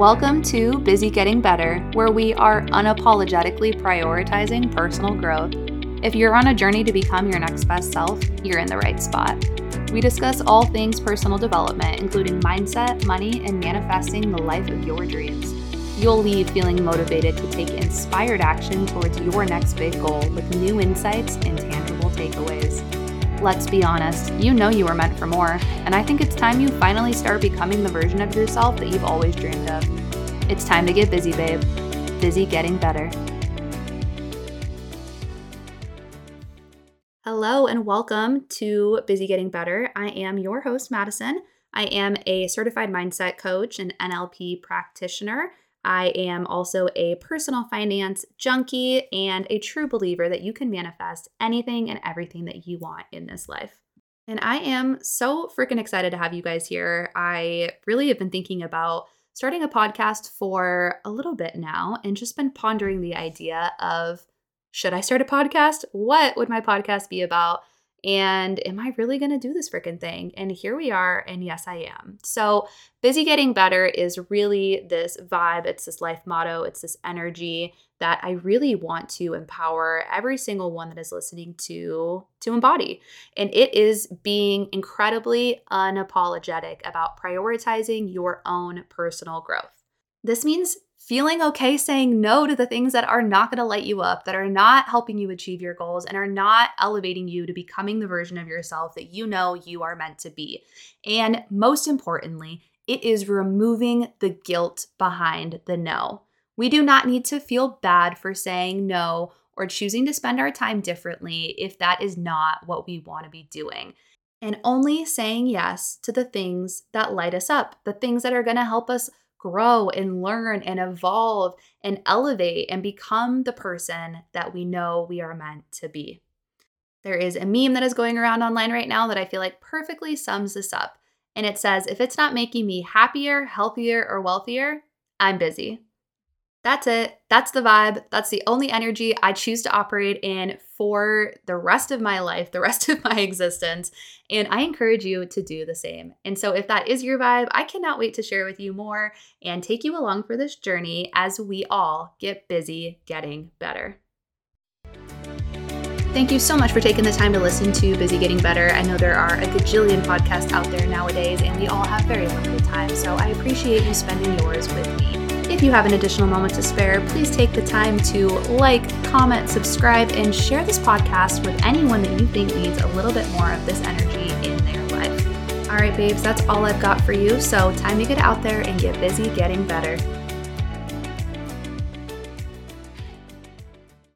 Welcome to Busy Getting Better, where we are unapologetically prioritizing personal growth. If you're on a journey to become your next best self, you're in the right spot. We discuss all things personal development, including mindset, money, and manifesting the life of your dreams. You'll leave feeling motivated to take inspired action towards your next big goal with new insights and tangible takeaways. Let's be honest, you know you were meant for more, and I think it's time you finally start becoming the version of yourself that you've always dreamed of. It's time to get busy, babe. Busy getting better. Hello, and welcome to Busy Getting Better. I am your host, Madison. I am a certified mindset coach and NLP practitioner. I am also a personal finance junkie and a true believer that you can manifest anything and everything that you want in this life. And I am so freaking excited to have you guys here. I really have been thinking about starting a podcast for a little bit now and just been pondering the idea of should I start a podcast? What would my podcast be about? And am I really going to do this freaking thing? And here we are. And yes, I am. So, busy getting better is really this vibe. It's this life motto. It's this energy that I really want to empower every single one that is listening to to embody. And it is being incredibly unapologetic about prioritizing your own personal growth. This means feeling okay saying no to the things that are not going to light you up, that are not helping you achieve your goals, and are not elevating you to becoming the version of yourself that you know you are meant to be. And most importantly, it is removing the guilt behind the no. We do not need to feel bad for saying no or choosing to spend our time differently if that is not what we want to be doing. And only saying yes to the things that light us up, the things that are going to help us grow and learn and evolve and elevate and become the person that we know we are meant to be. There is a meme that is going around online right now that I feel like perfectly sums this up. And it says, if it's not making me happier, healthier, or wealthier, I'm busy. That's it. That's the vibe. That's the only energy I choose to operate in for the rest of my life, the rest of my existence. And I encourage you to do the same. And so, if that is your vibe, I cannot wait to share with you more and take you along for this journey as we all get busy getting better. Thank you so much for taking the time to listen to Busy Getting Better. I know there are a gajillion podcasts out there nowadays, and we all have very time. So I appreciate you spending yours with me. If you have an additional moment to spare, please take the time to like, comment, subscribe, and share this podcast with anyone that you think needs a little bit more of this energy in their life. All right, babes, that's all I've got for you. So, time to get out there and get busy getting better.